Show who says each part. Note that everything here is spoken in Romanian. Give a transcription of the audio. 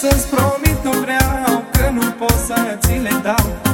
Speaker 1: să-ți promit nu vreau Că nu pot să ți le dau.